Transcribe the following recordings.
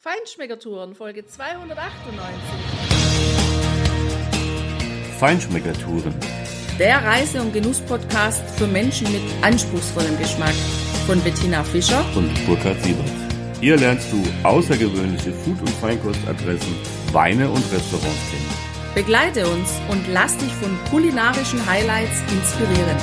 Feinschmeckertouren, Folge 298. Feinschmeckertouren. Der Reise- und Genuss-Podcast für Menschen mit anspruchsvollem Geschmack von Bettina Fischer und Burkhard Siebert. Hier lernst du außergewöhnliche Food- und Feinkostadressen, Weine und Restaurants kennen. Begleite uns und lass dich von kulinarischen Highlights inspirieren.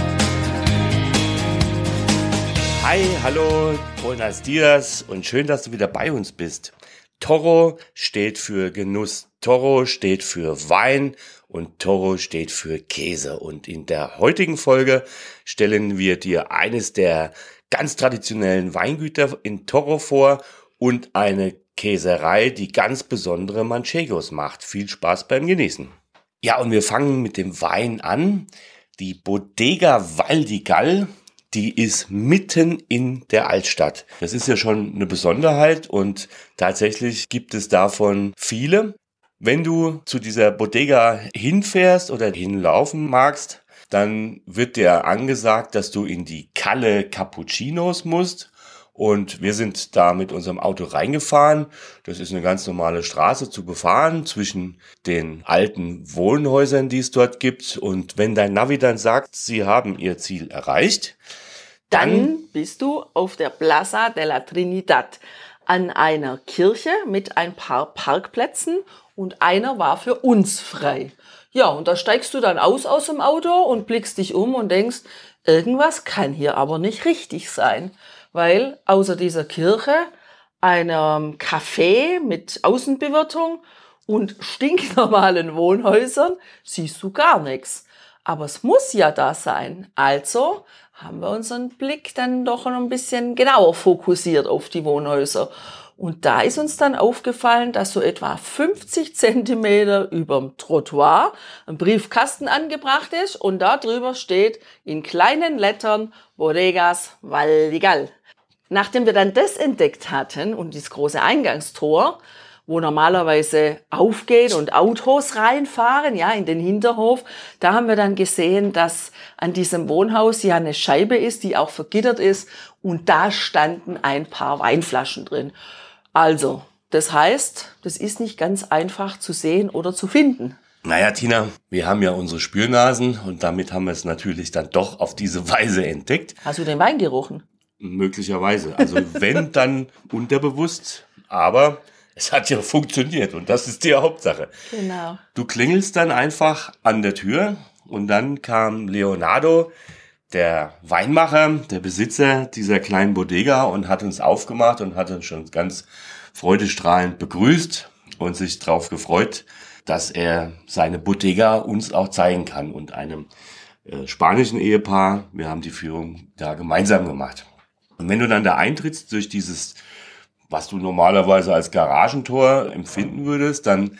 Hi, hallo, buenos dias und schön, dass du wieder bei uns bist. Toro steht für Genuss, Toro steht für Wein und Toro steht für Käse. Und in der heutigen Folge stellen wir dir eines der ganz traditionellen Weingüter in Toro vor und eine Käserei, die ganz besondere Manchegos macht. Viel Spaß beim Genießen. Ja, und wir fangen mit dem Wein an. Die Bodega Valdigal, die ist mitten in der Altstadt. Das ist ja schon eine Besonderheit und tatsächlich gibt es davon viele. Wenn du zu dieser Bodega hinfährst oder hinlaufen magst, dann wird dir angesagt, dass du in die Kalle Cappuccinos musst. Und wir sind da mit unserem Auto reingefahren. Das ist eine ganz normale Straße zu befahren zwischen den alten Wohnhäusern, die es dort gibt. Und wenn dein Navi dann sagt, sie haben ihr Ziel erreicht, dann, bist du auf der Plaza de la Trinidad an einer Kirche mit ein paar Parkplätzen und einer war für uns frei. Ja, und da steigst du dann aus aus dem Auto und blickst dich um und denkst, irgendwas kann hier aber nicht richtig sein, weil außer dieser Kirche, einem Café mit Außenbewirtung und stinknormalen Wohnhäusern siehst du gar nichts. Aber es muss ja da sein. Also haben wir unseren Blick dann doch noch ein bisschen genauer fokussiert auf die Wohnhäuser. Und da ist uns dann aufgefallen, dass so etwa 50 Zentimeter überm Trottoir ein Briefkasten angebracht ist und da drüber steht in kleinen Lettern Bodegas Valdigal. Nachdem wir dann das entdeckt hatten und das große Eingangstor, wo normalerweise aufgeht und Autos reinfahren, ja, in den Hinterhof. Da haben wir dann gesehen, dass an diesem Wohnhaus ja eine Scheibe ist, die auch vergittert ist und da standen ein paar Weinflaschen drin. Also, das heißt, das ist nicht ganz einfach zu sehen oder zu finden. Naja, Tina, wir haben ja unsere Spürnasen und damit haben wir es natürlich dann doch auf diese Weise entdeckt. Hast du den Wein gerochen? Möglicherweise. Also wenn, dann unterbewusst. Aber es hat ja funktioniert und das ist die Hauptsache. Genau. Du klingelst dann einfach an der Tür und dann kam Leonardo, der Weinmacher, der Besitzer dieser kleinen Bodega und hat uns aufgemacht und hat uns schon ganz freudestrahlend begrüßt und sich darauf gefreut, dass er seine Bodega uns auch zeigen kann und einem äh, spanischen Ehepaar. Wir haben die Führung da gemeinsam gemacht. Und wenn du dann da eintrittst durch dieses was du normalerweise als Garagentor empfinden würdest, dann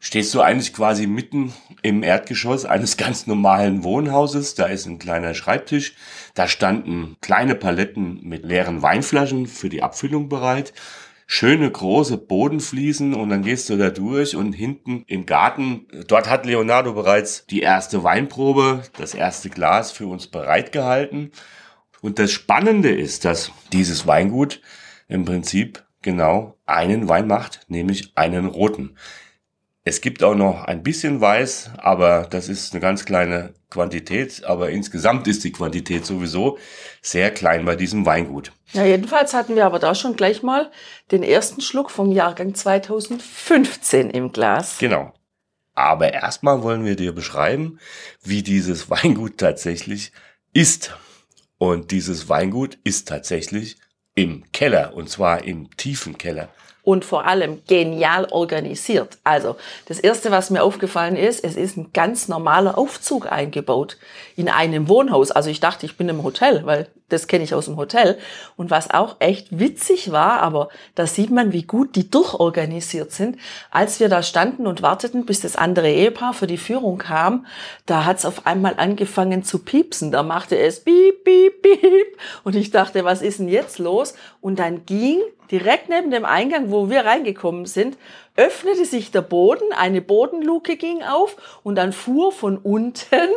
stehst du eigentlich quasi mitten im Erdgeschoss eines ganz normalen Wohnhauses. Da ist ein kleiner Schreibtisch. Da standen kleine Paletten mit leeren Weinflaschen für die Abfüllung bereit. Schöne große Bodenfliesen und dann gehst du da durch und hinten im Garten, dort hat Leonardo bereits die erste Weinprobe, das erste Glas für uns bereitgehalten. Und das Spannende ist, dass dieses Weingut im Prinzip genau einen Wein macht, nämlich einen roten. Es gibt auch noch ein bisschen Weiß, aber das ist eine ganz kleine Quantität. Aber insgesamt ist die Quantität sowieso sehr klein bei diesem Weingut. Ja, jedenfalls hatten wir aber da schon gleich mal den ersten Schluck vom Jahrgang 2015 im Glas. Genau. Aber erstmal wollen wir dir beschreiben, wie dieses Weingut tatsächlich ist. Und dieses Weingut ist tatsächlich im Keller und zwar im tiefen Keller. Und vor allem genial organisiert. Also das Erste, was mir aufgefallen ist, es ist ein ganz normaler Aufzug eingebaut in einem Wohnhaus. Also ich dachte, ich bin im Hotel, weil das kenne ich aus dem Hotel. Und was auch echt witzig war, aber da sieht man, wie gut die durchorganisiert sind. Als wir da standen und warteten, bis das andere Ehepaar für die Führung kam, da hat es auf einmal angefangen zu piepsen. Da machte es piep, piep, piep. Und ich dachte, was ist denn jetzt los? Und dann ging direkt neben dem Eingang, wo wir reingekommen sind, öffnete sich der Boden, eine Bodenluke ging auf und dann fuhr von unten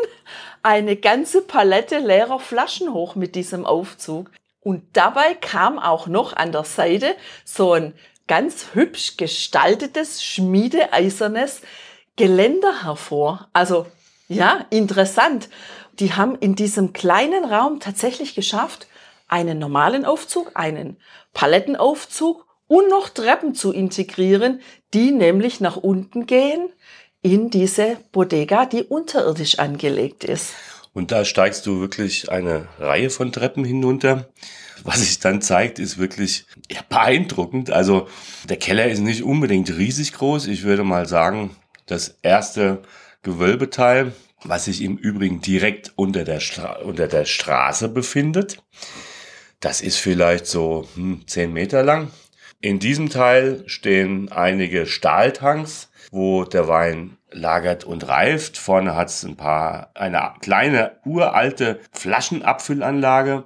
eine ganze Palette leerer Flaschen hoch mit diesem Aufzug. Und dabei kam auch noch an der Seite so ein ganz hübsch gestaltetes, schmiedeeisernes Geländer hervor. Also ja, interessant. Die haben in diesem kleinen Raum tatsächlich geschafft, einen normalen Aufzug, einen Palettenaufzug und noch Treppen zu integrieren, die nämlich nach unten gehen in diese Bodega, die unterirdisch angelegt ist. Und da steigst du wirklich eine Reihe von Treppen hinunter. Was sich dann zeigt, ist wirklich beeindruckend. Also der Keller ist nicht unbedingt riesig groß. Ich würde mal sagen, das erste Gewölbeteil, was sich im Übrigen direkt unter der, Stra unter der Straße befindet. Das ist vielleicht so hm, 10 Meter lang. In diesem Teil stehen einige Stahltanks, wo der Wein lagert und reift. Vorne hat es ein paar, eine kleine uralte Flaschenabfüllanlage.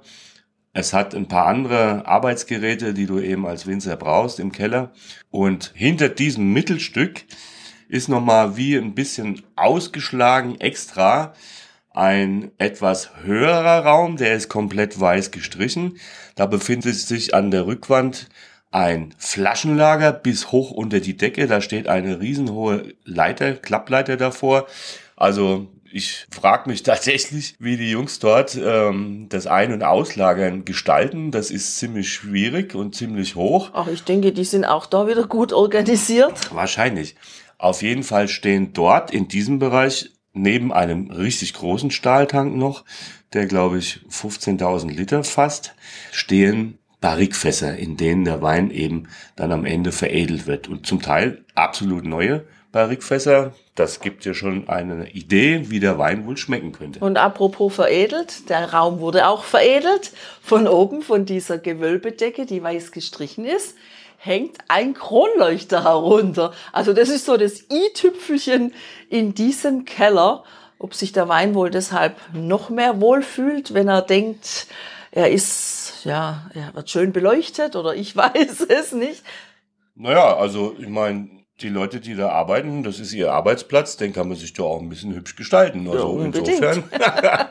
Es hat ein paar andere Arbeitsgeräte, die du eben als Winzer brauchst im Keller. Und hinter diesem Mittelstück ist nochmal wie ein bisschen ausgeschlagen extra ein etwas höherer Raum, der ist komplett weiß gestrichen. Da befindet sich an der Rückwand ein Flaschenlager bis hoch unter die Decke. Da steht eine riesenhohe Leiter, Klappleiter davor. Also ich frage mich tatsächlich, wie die Jungs dort ähm, das Ein- und Auslagern gestalten. Das ist ziemlich schwierig und ziemlich hoch. Ach, ich denke, die sind auch da wieder gut organisiert. Wahrscheinlich. Auf jeden Fall stehen dort in diesem Bereich neben einem richtig großen Stahltank noch, der glaube ich 15.000 Liter fasst, stehen Barrikfässer, in denen der Wein eben dann am Ende veredelt wird. Und zum Teil absolut neue Barrikfässer. Das gibt ja schon eine Idee, wie der Wein wohl schmecken könnte. Und apropos veredelt, der Raum wurde auch veredelt. Von oben, von dieser Gewölbedecke, die weiß gestrichen ist, hängt ein Kronleuchter herunter. Also das ist so das i-Tüpfelchen in diesem Keller. Ob sich der Wein wohl deshalb noch mehr wohlfühlt, wenn er denkt, er ist, ja, er wird schön beleuchtet oder ich weiß es nicht. Naja, also ich meine, die Leute, die da arbeiten, das ist ihr Arbeitsplatz, den kann man sich doch auch ein bisschen hübsch gestalten. Also Ja, unbedingt. insofern.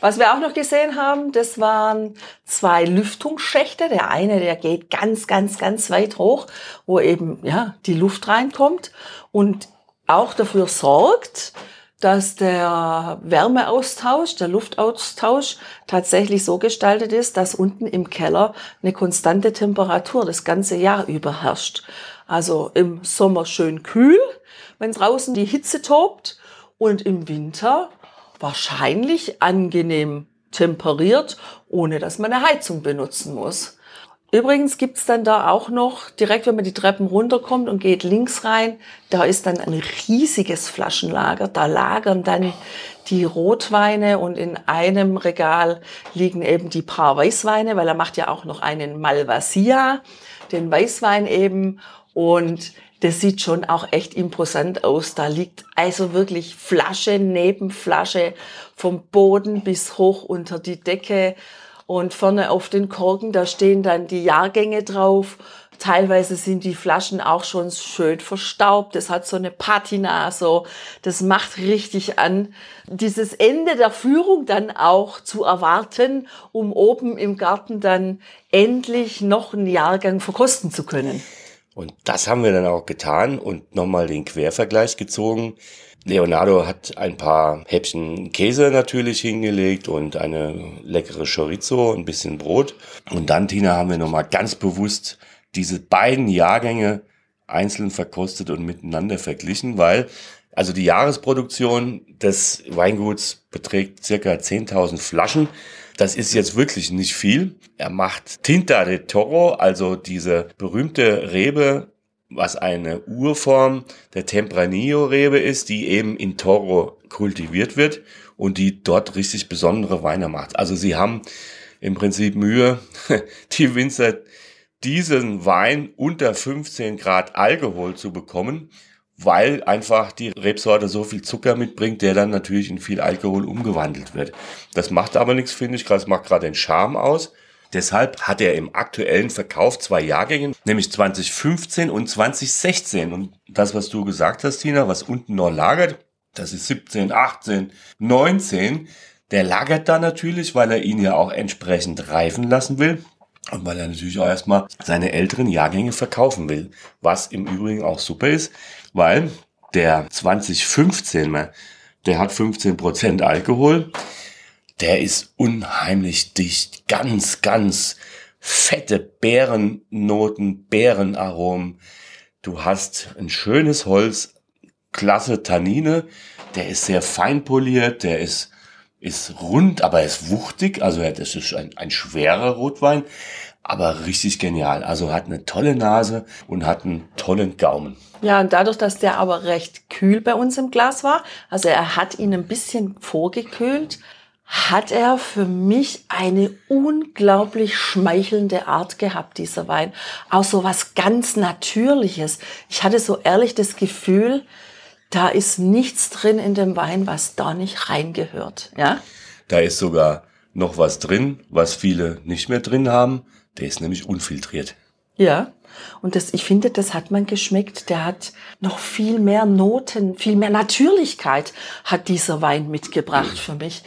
Was wir auch noch gesehen haben, das waren zwei Lüftungsschächte. Der eine, der geht ganz, ganz, ganz weit hoch, wo eben ja die Luft reinkommt und auch dafür sorgt, dass der Wärmeaustausch, der Luftaustausch tatsächlich so gestaltet ist, dass unten im Keller eine konstante Temperatur das ganze Jahr über herrscht. Also im Sommer schön kühl, wenn draußen die Hitze tobt und im Winter wahrscheinlich angenehm temperiert, ohne dass man eine Heizung benutzen muss. Übrigens gibt's dann da auch noch, direkt wenn man die Treppen runterkommt und geht links rein, da ist dann ein riesiges Flaschenlager. Da lagern dann die Rotweine und in einem Regal liegen eben die paar Weißweine, weil er macht ja auch noch einen Malvasia, den Weißwein eben. Und das sieht schon auch echt imposant aus. Da liegt also wirklich Flasche neben Flasche vom Boden bis hoch unter die Decke. Und vorne auf den Korken, da stehen dann die Jahrgänge drauf. Teilweise sind die Flaschen auch schon schön verstaubt. Das hat so eine Patina, so. Das macht richtig an. Dieses Ende der Führung dann auch zu erwarten, um oben im Garten dann endlich noch einen Jahrgang verkosten zu können. Und das haben wir dann auch getan und nochmal den Quervergleich gezogen. Leonardo hat ein paar Häppchen Käse natürlich hingelegt und eine leckere Chorizo, ein bisschen Brot. Und dann, Tina, haben wir nochmal ganz bewusst diese beiden Jahrgänge einzeln verkostet und miteinander verglichen, weil also die Jahresproduktion des Weinguts beträgt circa 10.000 Flaschen. Das ist jetzt wirklich nicht viel. Er macht Tinta de Toro, also diese berühmte Rebe, was eine Urform der Tempranillo-Rebe ist, die eben in Toro kultiviert wird und die dort richtig besondere Weine macht. Also sie haben im Prinzip Mühe, die Winzer diesen Wein unter 15 Grad Alkohol zu bekommen, weil einfach die Rebsorte so viel Zucker mitbringt, der dann natürlich in viel Alkohol umgewandelt wird. Das macht aber nichts, finde ich. Das macht gerade den Charme aus. Deshalb hat er im aktuellen Verkauf zwei Jahrgänge, nämlich 2015 und 2016. Und das, was du gesagt hast, Tina, was unten noch lagert, das ist 17, 18, 19. Der lagert da natürlich, weil er ihn ja auch entsprechend reifen lassen will. Und weil er natürlich auch erstmal seine älteren Jahrgänge verkaufen will. Was im Übrigen auch super ist, weil der 2015er, der hat 15% Alkohol. Der ist unheimlich dicht, ganz, ganz fette Beerennoten, Beerenaromen. Du hast ein schönes Holz, klasse Tannine. Der ist sehr fein poliert, der ist, ist rund, aber er ist wuchtig. Also das ist ein, ein schwerer Rotwein, aber richtig genial. Also hat eine tolle Nase und hat einen tollen Gaumen. Ja, und dadurch, dass der aber recht kühl bei uns im Glas war, also er hat ihn ein bisschen vorgekühlt, hat er für mich eine unglaublich schmeichelnde Art gehabt, dieser Wein. Auch so was ganz Natürliches. Ich hatte so ehrlich das Gefühl, da ist nichts drin in dem Wein, was da nicht reingehört, ja? Da ist sogar noch was drin, was viele nicht mehr drin haben. Der ist nämlich unfiltriert. Ja. Und das, ich finde, das hat man geschmeckt. Der hat noch viel mehr Noten, viel mehr Natürlichkeit hat dieser Wein mitgebracht für mich.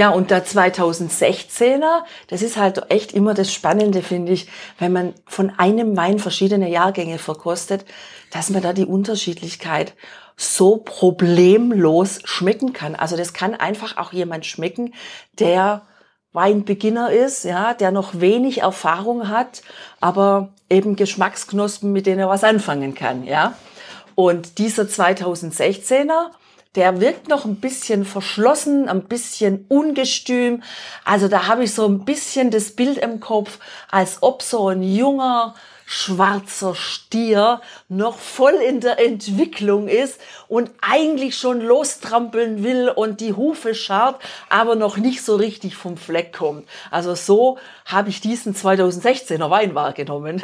Ja, und der 2016er, das ist halt echt immer das Spannende, finde ich, wenn man von einem Wein verschiedene Jahrgänge verkostet, dass man da die Unterschiedlichkeit so problemlos schmecken kann. Also das kann einfach auch jemand schmecken, der Weinbeginner ist, ja, der noch wenig Erfahrung hat, aber eben Geschmacksknospen, mit denen er was anfangen kann, ja. Und dieser 2016er, der wirkt noch ein bisschen verschlossen, ein bisschen ungestüm. Also da habe ich so ein bisschen das Bild im Kopf, als ob so ein junger, schwarzer Stier noch voll in der Entwicklung ist und eigentlich schon lostrampeln will und die Hufe scharrt, aber noch nicht so richtig vom Fleck kommt. Also so habe ich diesen 2016er Wein wahrgenommen.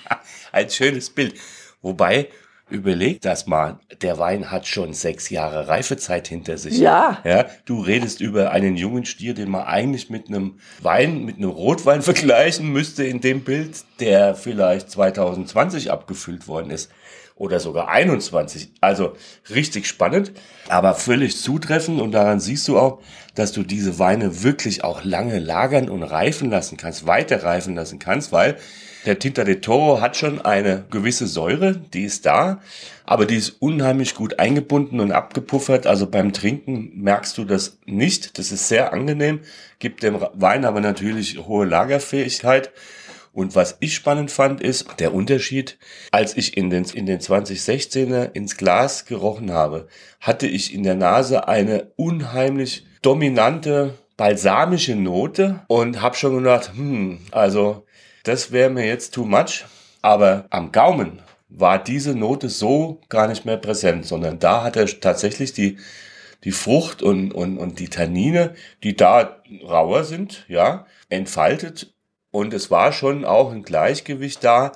Ein schönes Bild. Wobei Überleg das mal, der Wein hat schon sechs Jahre Reifezeit hinter sich. Ja. ja. Du redest über einen jungen Stier, den man eigentlich mit einem Wein, mit einem Rotwein vergleichen müsste in dem Bild, der vielleicht 2020 abgefüllt worden ist. Oder sogar 21. Also richtig spannend, aber völlig zutreffend. Und daran siehst du auch, dass du diese Weine wirklich auch lange lagern und reifen lassen kannst, weiter reifen lassen kannst, weil der Tinta de Toro hat schon eine gewisse Säure, die ist da, aber die ist unheimlich gut eingebunden und abgepuffert. Also beim Trinken merkst du das nicht. Das ist sehr angenehm, gibt dem Wein aber natürlich hohe Lagerfähigkeit. Und was ich spannend fand, ist der Unterschied. Als ich in den, in den 2016er ins Glas gerochen habe, hatte ich in der Nase eine unheimlich dominante balsamische Note und habe schon gedacht, hm, also das wäre mir jetzt too much. Aber am Gaumen war diese Note so gar nicht mehr präsent, sondern da hat er tatsächlich die, die Frucht und, und, und die Tannine, die da rauer sind, ja, entfaltet. Und es war schon auch ein Gleichgewicht da.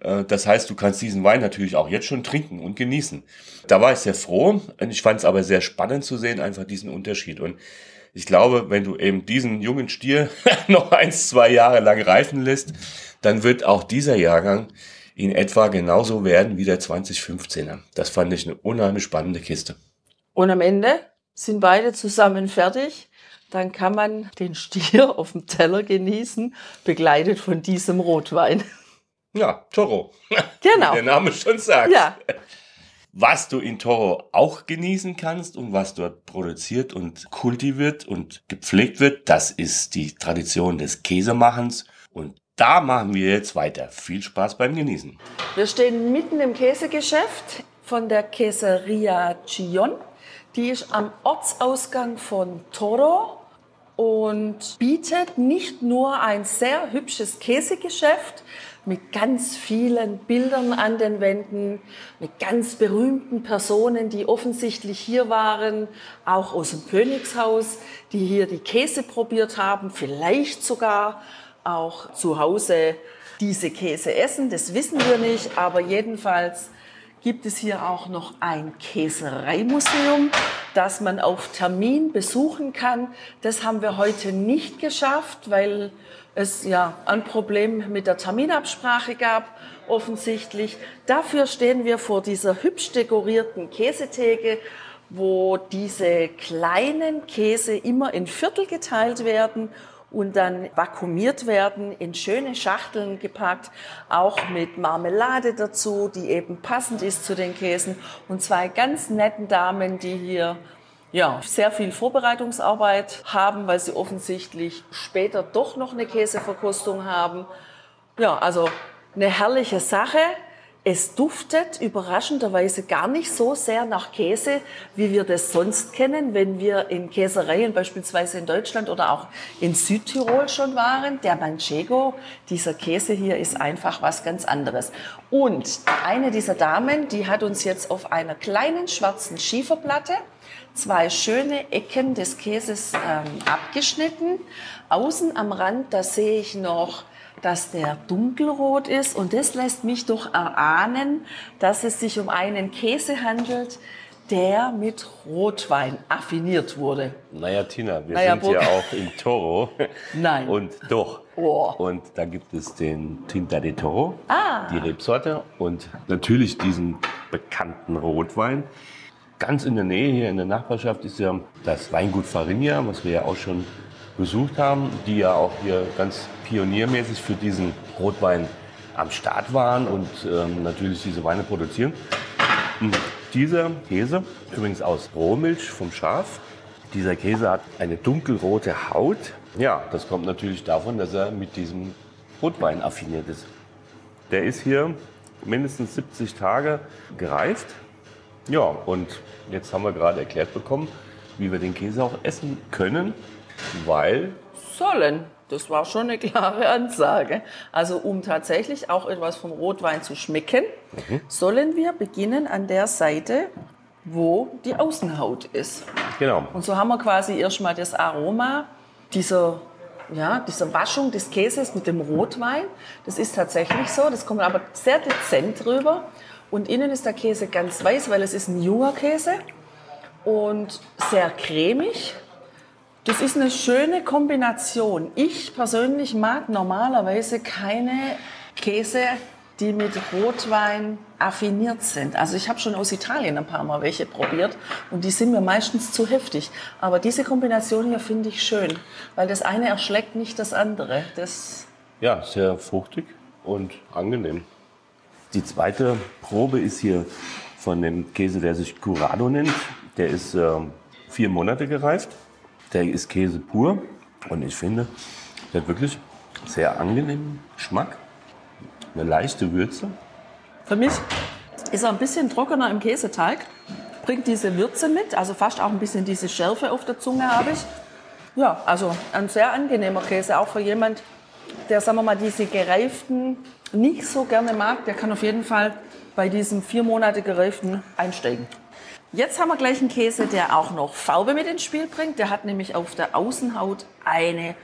Äh, das heißt, du kannst diesen Wein natürlich auch jetzt schon trinken und genießen. Da war ich sehr froh. Ich fand es aber sehr spannend zu sehen, einfach diesen Unterschied. Und ich glaube, wenn du eben diesen jungen Stier noch eins, zwei Jahre lang reifen lässt, dann wird auch dieser Jahrgang in etwa genauso werden wie der 2015er. Das fand ich eine unheimlich spannende Kiste. Und am Ende sind beide zusammen fertig. Dann kann man den Stier auf dem Teller genießen, begleitet von diesem Rotwein. Ja, Toro. Genau. Wie der Name schon sagt. Ja. Was du in Toro auch genießen kannst und was dort produziert und kultiviert und gepflegt wird, das ist die Tradition des Käsemachens. Und da machen wir jetzt weiter. Viel Spaß beim Genießen. Wir stehen mitten im Käsegeschäft von der Käseria Chion. Die ist am Ortsausgang von Toro und bietet nicht nur ein sehr hübsches Käsegeschäft, mit ganz vielen Bildern an den Wänden, mit ganz berühmten Personen, die offensichtlich hier waren, auch aus dem Königshaus, die hier die Käse probiert haben, vielleicht sogar auch zu Hause diese Käse essen. Das wissen wir nicht, aber jedenfalls gibt es hier auch noch ein Käsereimuseum, das man auf Termin besuchen kann. Das haben wir heute nicht geschafft, weil es ja ein Problem mit der Terminabsprache gab, offensichtlich. Dafür stehen wir vor dieser hübsch dekorierten Käsetheke, wo diese kleinen Käse immer in Viertel geteilt werden und dann vakuumiert werden, in schöne Schachteln gepackt, auch mit Marmelade dazu, die eben passend ist zu den Käsen und zwei ganz netten Damen, die hier ja, sehr viel Vorbereitungsarbeit haben, weil sie offensichtlich später doch noch eine Käseverkostung haben. Ja, also eine herrliche Sache. Es duftet überraschenderweise gar nicht so sehr nach Käse, wie wir das sonst kennen, wenn wir in Käsereien beispielsweise in Deutschland oder auch in Südtirol schon waren. Der Manchego, dieser Käse hier ist einfach was ganz anderes. Und eine dieser Damen, die hat uns jetzt auf einer kleinen schwarzen Schieferplatte zwei schöne Ecken des Käses ähm, abgeschnitten. Außen am Rand, da sehe ich noch dass der dunkelrot ist und das lässt mich doch erahnen, dass es sich um einen Käse handelt, der mit Rotwein affiniert wurde. Naja, Tina, wir Naja, sind ja auch im Toro. Nein. Und doch. Oh. Und da gibt es den Tinta de Toro, Ah. die Rebsorte und natürlich diesen bekannten Rotwein. Ganz in der Nähe hier in der Nachbarschaft ist ja das Weingut Farinia, was wir ja auch schon besucht haben, die ja auch hier ganz pioniermäßig für diesen Rotwein am Start waren und ähm, natürlich diese Weine produzieren. Und dieser Käse, übrigens aus Rohmilch vom Schaf, dieser Käse hat eine dunkelrote Haut. Ja, das kommt natürlich davon, dass er mit diesem Rotwein affiniert ist. Der ist hier mindestens 70 Tage gereift. Ja, und jetzt haben wir gerade erklärt bekommen, wie wir den Käse auch essen können, weil Sollen. Das war schon eine klare Ansage. Also um tatsächlich auch etwas vom Rotwein zu schmecken, sollen wir beginnen an der Seite, wo die Außenhaut ist. genau, Und so haben wir quasi erstmal das Aroma dieser, ja, dieser Waschung des Käses mit dem Rotwein. Das ist tatsächlich so. Das kommt aber sehr dezent rüber. Und innen ist der Käse ganz weiß, weil es ist ein junger Käse und sehr cremig. Das ist eine schöne Kombination. Ich persönlich mag normalerweise keine Käse, die mit Rotwein affiniert sind. Also ich habe schon aus Italien ein paar Mal welche probiert und die sind mir meistens zu heftig. Aber diese Kombination hier finde ich schön, weil das eine erschlägt nicht das andere. Das ja, sehr fruchtig und angenehm. Die zweite Probe ist hier von dem Käse, der sich Curado nennt. Der ist ähm, vier Monate gereift. Der ist Käse pur und ich finde, der hat wirklich sehr angenehmen Geschmack, eine leichte Würze. Für mich ist er ein bisschen trockener im Käseteig, bringt diese Würze mit, also fast auch ein bisschen diese Schärfe auf der Zunge habe ich. Ja, also ein sehr angenehmer Käse, auch für jemand, der, sagen wir mal, diese gereiften nicht so gerne mag, der kann auf jeden Fall bei diesem vier Monate gereiften einsteigen. Jetzt haben wir gleich einen Käse, der auch noch Farbe mit ins Spiel bringt. Der hat nämlich auf der Außenhaut eine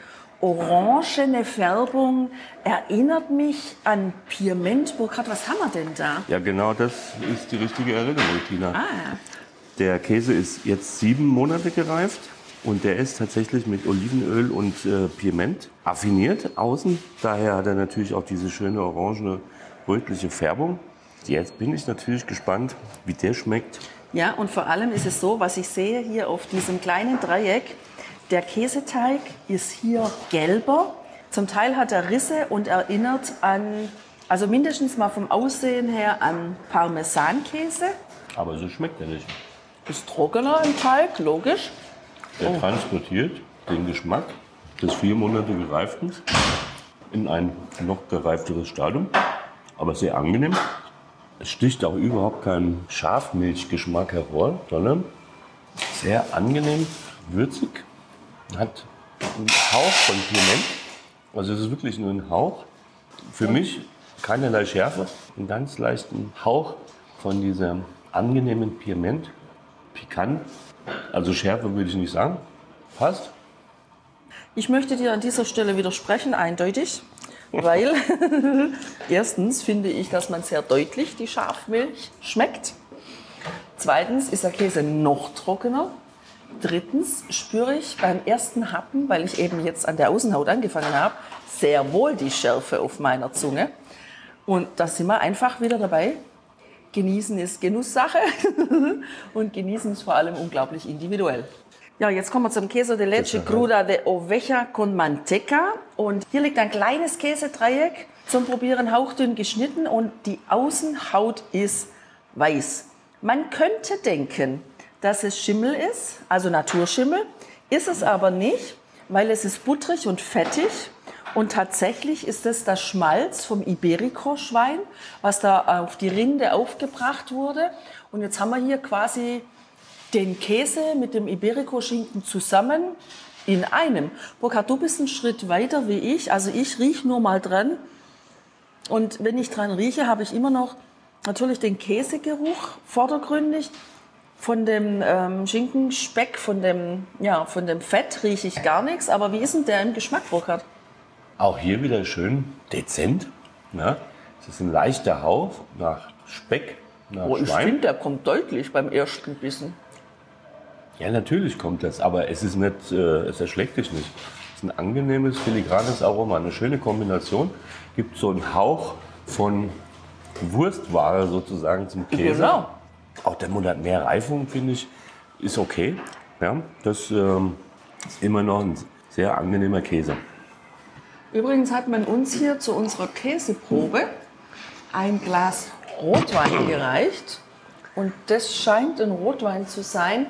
orangene Färbung. Erinnert mich an Piement. Burkhard, was haben wir denn da? Ja, genau das ist die richtige Erinnerung, Tina. Ah, Der Käse ist jetzt sieben Monate gereift und der ist tatsächlich mit Olivenöl und äh, Piment affiniert außen. Daher hat er natürlich auch diese schöne orangene, rötliche Färbung. Jetzt bin ich natürlich gespannt, wie der schmeckt. Ja, und vor allem ist es so, was ich sehe hier auf diesem kleinen Dreieck, der Käseteig ist hier gelber. Zum Teil hat er Risse und erinnert an, also mindestens mal vom Aussehen her an Parmesankäse. Aber so schmeckt er nicht. Ist trockener im Teig, logisch. Er transportiert den Geschmack des vier Monate gereiften in ein noch gereifteres Stadium, aber sehr angenehm. Es sticht auch überhaupt keinen Schafmilchgeschmack hervor, sondern sehr angenehm, würzig, hat einen Hauch von Piment. Also es ist wirklich nur ein Hauch. Für mich keinerlei Schärfe, einen ganz leichten Hauch von diesem angenehmen Piment, pikant. Also Schärfe würde ich nicht sagen. Passt. Ich möchte dir an dieser Stelle widersprechen, eindeutig, weil erstens finde ich, dass man sehr deutlich die Schafmilch schmeckt. Zweitens ist der Käse noch trockener. Drittens spüre ich beim ersten Happen, weil ich eben jetzt an der Außenhaut angefangen habe, sehr wohl die Schärfe auf meiner Zunge. Und da sind wir einfach wieder dabei. Genießen ist Genusssache und genießen ist vor allem unglaublich individuell. Ja, jetzt kommen wir zum Queso de leche cruda de oveja con manteca. Und hier liegt ein kleines Käsedreieck zum Probieren, hauchdünn geschnitten und die Außenhaut ist weiß. Man könnte denken, dass es Schimmel ist, also Naturschimmel, ist es aber nicht, weil es ist butterig und fettig. Und tatsächlich ist es das Schmalz vom Iberico-Schwein, was da auf die Rinde aufgebracht wurde. Und jetzt haben wir hier quasi den Käse mit dem Iberico-Schinken zusammen in einem. Burkhard, du bist einen Schritt weiter wie ich. Also ich rieche nur mal dran. Und wenn ich dran rieche, habe ich immer noch natürlich den Käsegeruch vordergründig. Von dem ähm, Schinkenspeck, von dem, ja, von dem Fett rieche ich gar nichts. Aber wie ist denn der im Geschmack, Burkhard? Auch hier wieder schön dezent. Ja. Es ist ein leichter Hauch nach Speck, nach Oh, ich finde, der kommt deutlich beim ersten Bissen. Ja, natürlich kommt das, aber es ist nicht, äh, es erschlägt dich nicht. Es ist ein angenehmes, filigranes Aroma, eine schöne Kombination. Gibt so einen Hauch von Wurstware sozusagen zum Käse. Genau. Auch der Mund hat mehr Reifung, finde ich, ist okay. Ja, das ähm, ist immer noch ein sehr angenehmer Käse. Übrigens hat man uns hier zu unserer Käseprobe ein Glas Rotwein gereicht. Und das scheint ein Rotwein zu sein,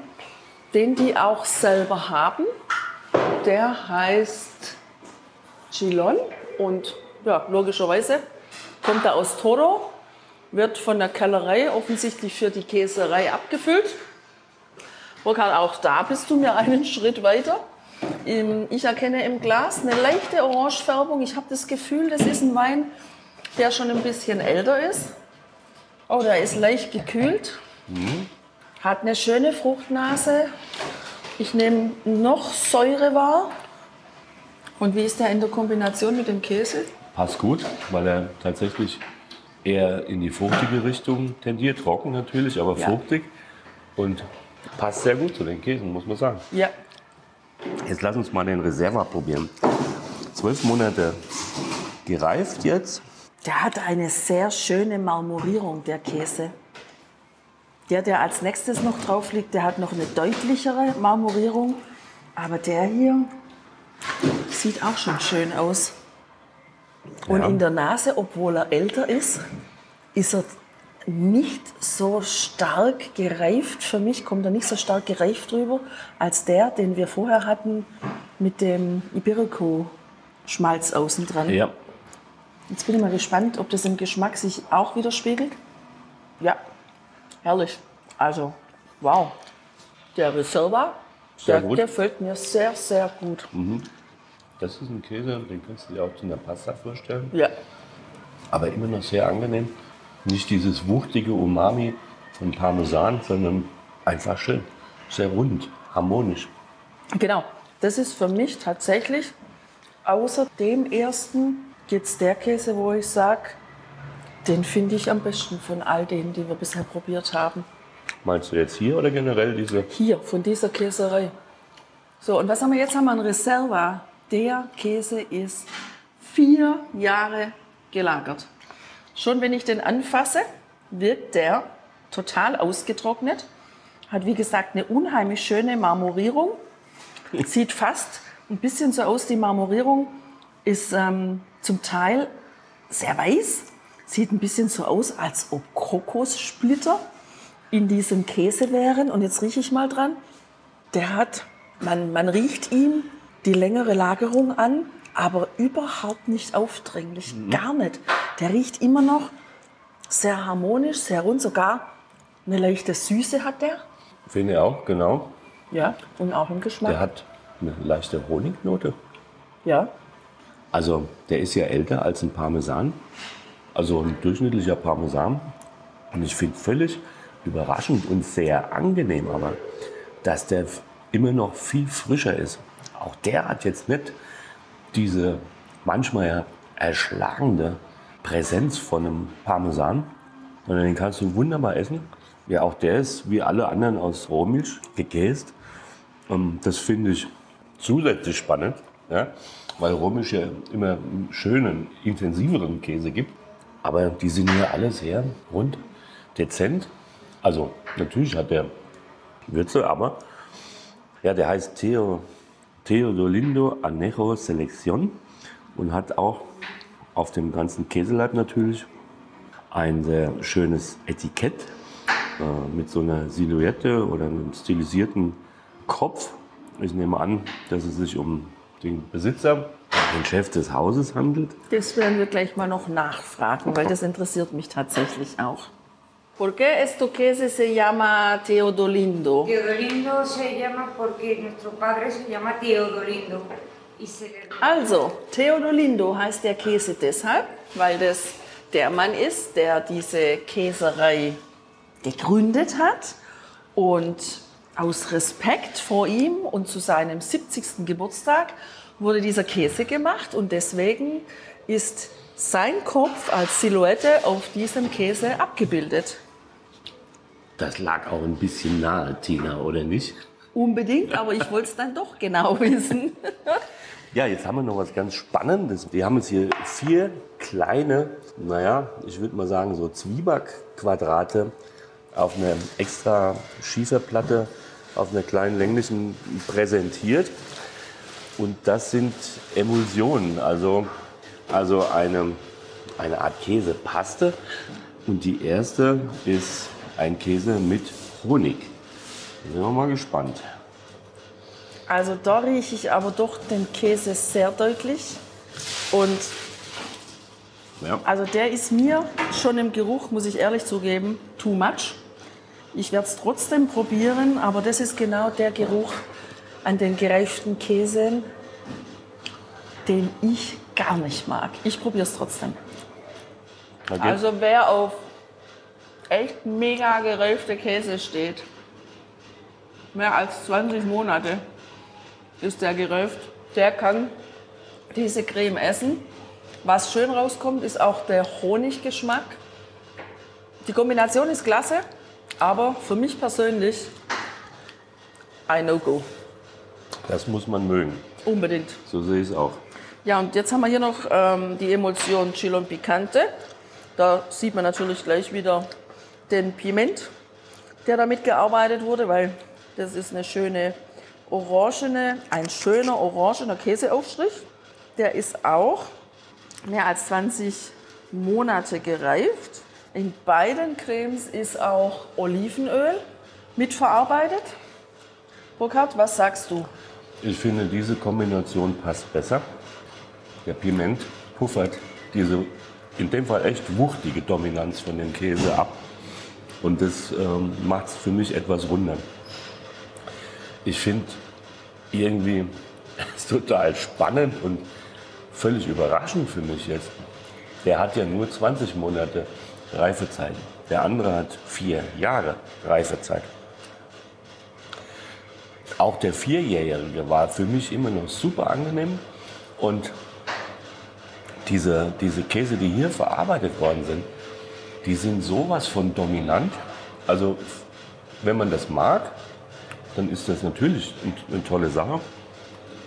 den die auch selber haben. Der heißt Chilon und ja, logischerweise kommt er aus Toro, wird von der Kellerei offensichtlich für die Käserei abgefüllt. Burkhard, auch da bist du mir einen Schritt weiter. Ich erkenne im Glas eine leichte Orangefärbung. Ich habe das Gefühl, das ist ein Wein, der schon ein bisschen älter ist. Oh, der ist leicht gekühlt. Hat eine schöne Fruchtnase. Ich nehme noch Säure wahr. Und wie ist der in der Kombination mit dem Käse? Passt gut, weil er tatsächlich eher in die fruchtige Richtung tendiert. Trocken natürlich, aber Ja. fruchtig. Und passt sehr gut zu den Käsen, muss man sagen. Ja, Jetzt lass uns mal den Reserva probieren. Zwölf Monate gereift jetzt. der hat eine sehr schöne Marmorierung, der Käse. Der, der als nächstes noch drauf liegt, der hat noch eine deutlichere Marmorierung. Aber der hier sieht auch schon schön aus. Und Ja. in der Nase, obwohl er älter ist, ist er nicht so stark gereift. Für mich kommt er nicht so stark gereift drüber, als der, den wir vorher hatten mit dem Iberico-Schmalz außen dran. Ja, Jetzt bin ich mal gespannt, ob das im Geschmack sich auch widerspiegelt. Ja, herrlich. Also, wow. Der Reserva, Sehr der gut. gefällt mir sehr, sehr gut. das ist ein Käse, den kannst du dir auch zu einer Pasta vorstellen. Ja, Aber immer noch sehr angenehm. Nicht dieses wuchtige Umami von Parmesan, sondern einfach schön. Sehr rund, harmonisch. genau. Das ist für mich tatsächlich, außer dem ersten, jetzt der Käse, wo ich sage, den finde ich am besten von all denen, die wir bisher probiert haben. Meinst du jetzt hier oder generell diese? Hier, von dieser Käserei. So, und was haben wir jetzt? Haben wir einen Reserva. Der Käse ist vier Jahre gelagert. Schon wenn ich den anfasse, wirkt der total ausgetrocknet. Hat wie gesagt eine unheimlich schöne Marmorierung. Sieht fast ein bisschen so aus, die Marmorierung ist ähm, zum Teil sehr weiß. Sieht ein bisschen so aus, als ob Kokossplitter in diesem Käse wären. Und jetzt rieche ich mal dran. Der hat, man, man riecht ihm die längere Lagerung an, aber überhaupt nicht aufdringlich. Gar nicht. Der riecht immer noch sehr harmonisch, sehr rund. Sogar eine leichte Süße hat der. Finde ich auch, genau. Ja, und auch im Geschmack. Der hat eine leichte Honignote. ja. Also der ist ja älter als ein Parmesan. Also ein durchschnittlicher Parmesan. Und ich finde völlig überraschend und sehr angenehm, aber dass der immer noch viel frischer ist. Auch der hat jetzt nicht diese manchmal ja erschlagende Präsenz von einem Parmesan, sondern den kannst du wunderbar essen. Ja, auch der ist wie alle anderen aus Rohmilch gekäst. Ähm, Das finde ich zusätzlich spannend, ja, weil Rohmilch ja immer einen schönen, intensiveren Käse gibt. Aber die sind hier alle sehr rund, dezent. Also natürlich hat der Würze, aber Ja, der heißt Theo, Theodolindo Anejo Selección und hat auch auf dem ganzen Käseleib natürlich ein sehr schönes Etikett äh, mit so einer Silhouette oder einem stilisierten Kopf. Ich nehme an, dass es sich um den Besitzer, den Chef des Hauses handelt. Das werden wir gleich mal noch nachfragen, weil das interessiert mich tatsächlich auch. ¿Por qué esto queso se llama Teodolindo? Teodolindo se llama porque nuestro padre se llama Teodolindo. Y se le... Also, Teodolindo heißt der Käse deshalb, weil das der Mann ist, der diese Käserei gegründet hat. Und aus Respekt vor ihm und zu seinem 70. Geburtstag wurde dieser Käse gemacht und deswegen ist sein Kopf als Silhouette auf diesem Käse abgebildet. Das lag auch ein bisschen nahe, Tina, oder nicht? Unbedingt, aber ich wollte es dann doch genau wissen. Ja, jetzt haben wir noch was ganz Spannendes. Wir haben jetzt hier vier kleine, naja, ich würde mal sagen, so Zwiebackquadrate auf einer extra Schieferplatte, auf einer kleinen länglichen präsentiert. Und das sind Emulsionen, also, also eine, eine Art Käsepaste. Und die erste ist ein Käse mit Honig. Da sind wir mal gespannt. Also da rieche ich aber doch den Käse sehr deutlich. Und Ja. also der ist mir schon im Geruch, muss ich ehrlich zugeben, too much. Ich werde es trotzdem probieren, aber das ist genau der Geruch an den gereiften Käsen, den ich gar nicht mag. Ich probiere es trotzdem. Geht's. Also wer auf echt mega gereifte Käse steht, mehr als 20 Monate ist der gereift, der kann diese Creme essen. Was schön rauskommt, ist auch der Honiggeschmack. Die Kombination ist klasse, aber für mich persönlich ein No-Go. Das muss man mögen. Unbedingt. So sehe ich es auch. Ja, und jetzt haben wir hier noch ähm, die Emulsion Chilon Picante. Da sieht man natürlich gleich wieder den Piment, der damit gearbeitet wurde, weil das ist eine schöne orangene, ein schöner orangener Käseaufstrich. Der ist auch mehr als 20 Monate gereift. In beiden Cremes ist auch Olivenöl mitverarbeitet. Burkhard, was sagst du? Ich finde, diese Kombination passt besser. Der Piment puffert diese, in dem Fall echt wuchtige Dominanz von dem Käse ab. Und das ähm, macht es für mich etwas runder. Ich finde irgendwie es total spannend und völlig überraschend für mich jetzt. Der hat ja nur 20 Monate Reifezeit. Der andere hat vier Jahre Reifezeit. Auch der Vierjährige war für mich immer noch super angenehm. Und diese, diese Käse, die hier verarbeitet worden sind, die sind sowas von dominant. Also, wenn man das mag, dann ist das natürlich ein- eine tolle Sache.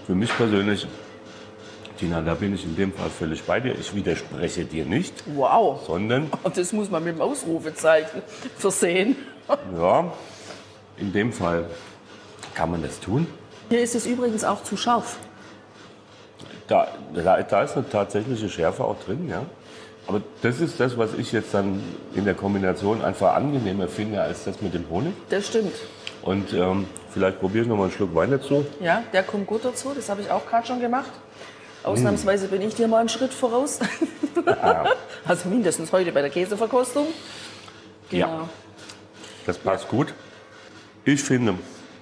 Für mich persönlich, Tina, da bin ich in dem Fall völlig bei dir. Ich widerspreche dir nicht, Wow, sondern das muss man mit dem Ausrufezeichen versehen. ja, in dem Fall kann man das tun. Hier ist es übrigens auch zu scharf. Da, da, da ist eine tatsächliche Schärfe auch drin, ja. Aber das ist das, was ich jetzt dann in der Kombination einfach angenehmer finde als das mit dem Honig. Das stimmt. Und ähm, vielleicht probiere ich noch mal einen Schluck Wein dazu. Ja, der kommt gut dazu. Das habe ich auch gerade schon gemacht. Ausnahmsweise bin ich dir mal einen Schritt voraus. also mindestens heute bei der Käseverkostung. Genau. Ja. Das passt gut. Ich finde,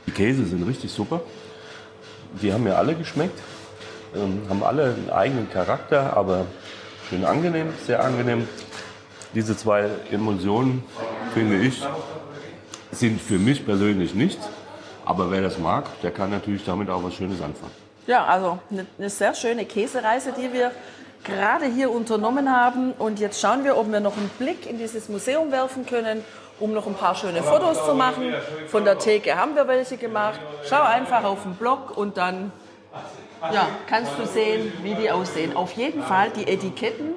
die Käse sind richtig super. Die haben mir alle geschmeckt. Ähm, haben alle einen eigenen Charakter, aber schön angenehm, sehr angenehm. Diese zwei Emulsionen, finde ich, sind für mich persönlich nichts. Aber wer das mag, der kann natürlich damit auch was Schönes anfangen. Ja, also eine, eine sehr schöne Käsereise, die wir gerade hier unternommen haben. Und jetzt schauen wir, ob wir noch einen Blick in dieses Museum werfen können, um noch ein paar schöne Fotos zu machen. Von der Theke haben wir welche gemacht. Schau einfach auf den Blog und dann ja, kannst du sehen, wie die aussehen. Auf jeden Fall, die Etiketten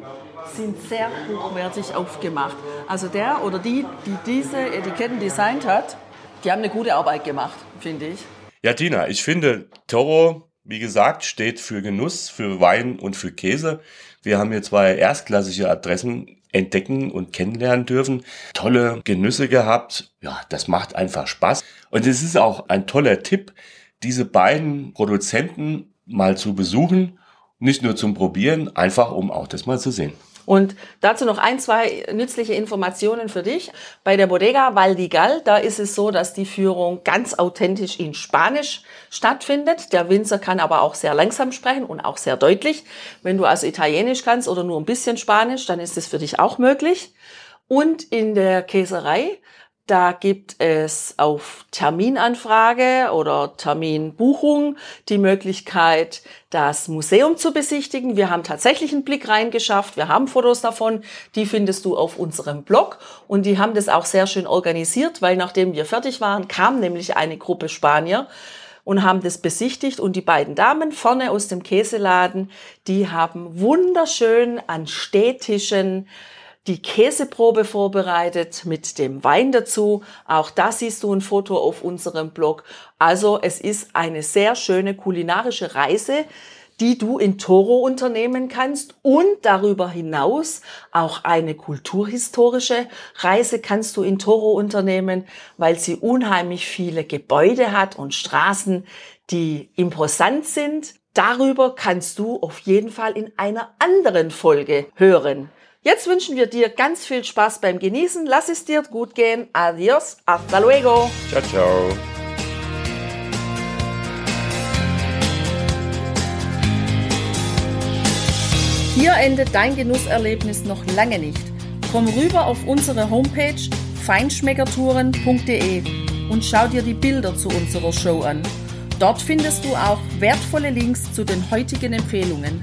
sind sehr hochwertig aufgemacht. Also der oder die, die diese Etiketten designt hat, die haben eine gute Arbeit gemacht, finde ich. Ja, Tina, ich finde, Toro, wie gesagt, steht für Genuss, für Wein und für Käse. Wir haben hier zwei erstklassige Adressen entdecken und kennenlernen dürfen. Tolle Genüsse gehabt. Ja, das macht einfach Spaß. Und es ist auch ein toller Tipp, diese beiden Produzenten mal zu besuchen. Nicht nur zum Probieren, einfach um auch das mal zu sehen. Und dazu noch ein, zwei nützliche Informationen für dich. Bei der Bodega Valdigal, da ist es so, dass die Führung ganz authentisch in Spanisch stattfindet. Der Winzer kann aber auch sehr langsam sprechen und auch sehr deutlich. Wenn du also Italienisch kannst oder nur ein bisschen Spanisch, dann ist es für dich auch möglich. Und in der Käserei, da gibt es auf Terminanfrage oder Terminbuchung die Möglichkeit, das Museum zu besichtigen. Wir haben tatsächlich einen Blick reingeschafft. Wir haben Fotos davon. Die findest du auf unserem Blog. Und die haben das auch sehr schön organisiert, weil nachdem wir fertig waren, kam nämlich eine Gruppe Spanier und haben das besichtigt. Und die beiden Damen vorne aus dem Käseladen, die haben wunderschön an Städtischen die Käseprobe vorbereitet mit dem Wein dazu. Auch da siehst du ein Foto auf unserem Blog. Also es ist eine sehr schöne kulinarische Reise, die du in Toro unternehmen kannst und darüber hinaus auch eine kulturhistorische Reise kannst du in Toro unternehmen, weil sie unheimlich viele Gebäude hat und Straßen, die imposant sind. Darüber kannst du auf jeden Fall in einer anderen Folge hören. Jetzt wünschen wir dir ganz viel Spaß beim Genießen. Lass es dir gut gehen. Adios. Hasta luego. Ciao, ciao. Hier endet dein Genusserlebnis noch lange nicht. Komm rüber auf unsere Homepage feinschmeckertouren.de und schau dir die Bilder zu unserer Show an. Dort findest du auch wertvolle Links zu den heutigen Empfehlungen.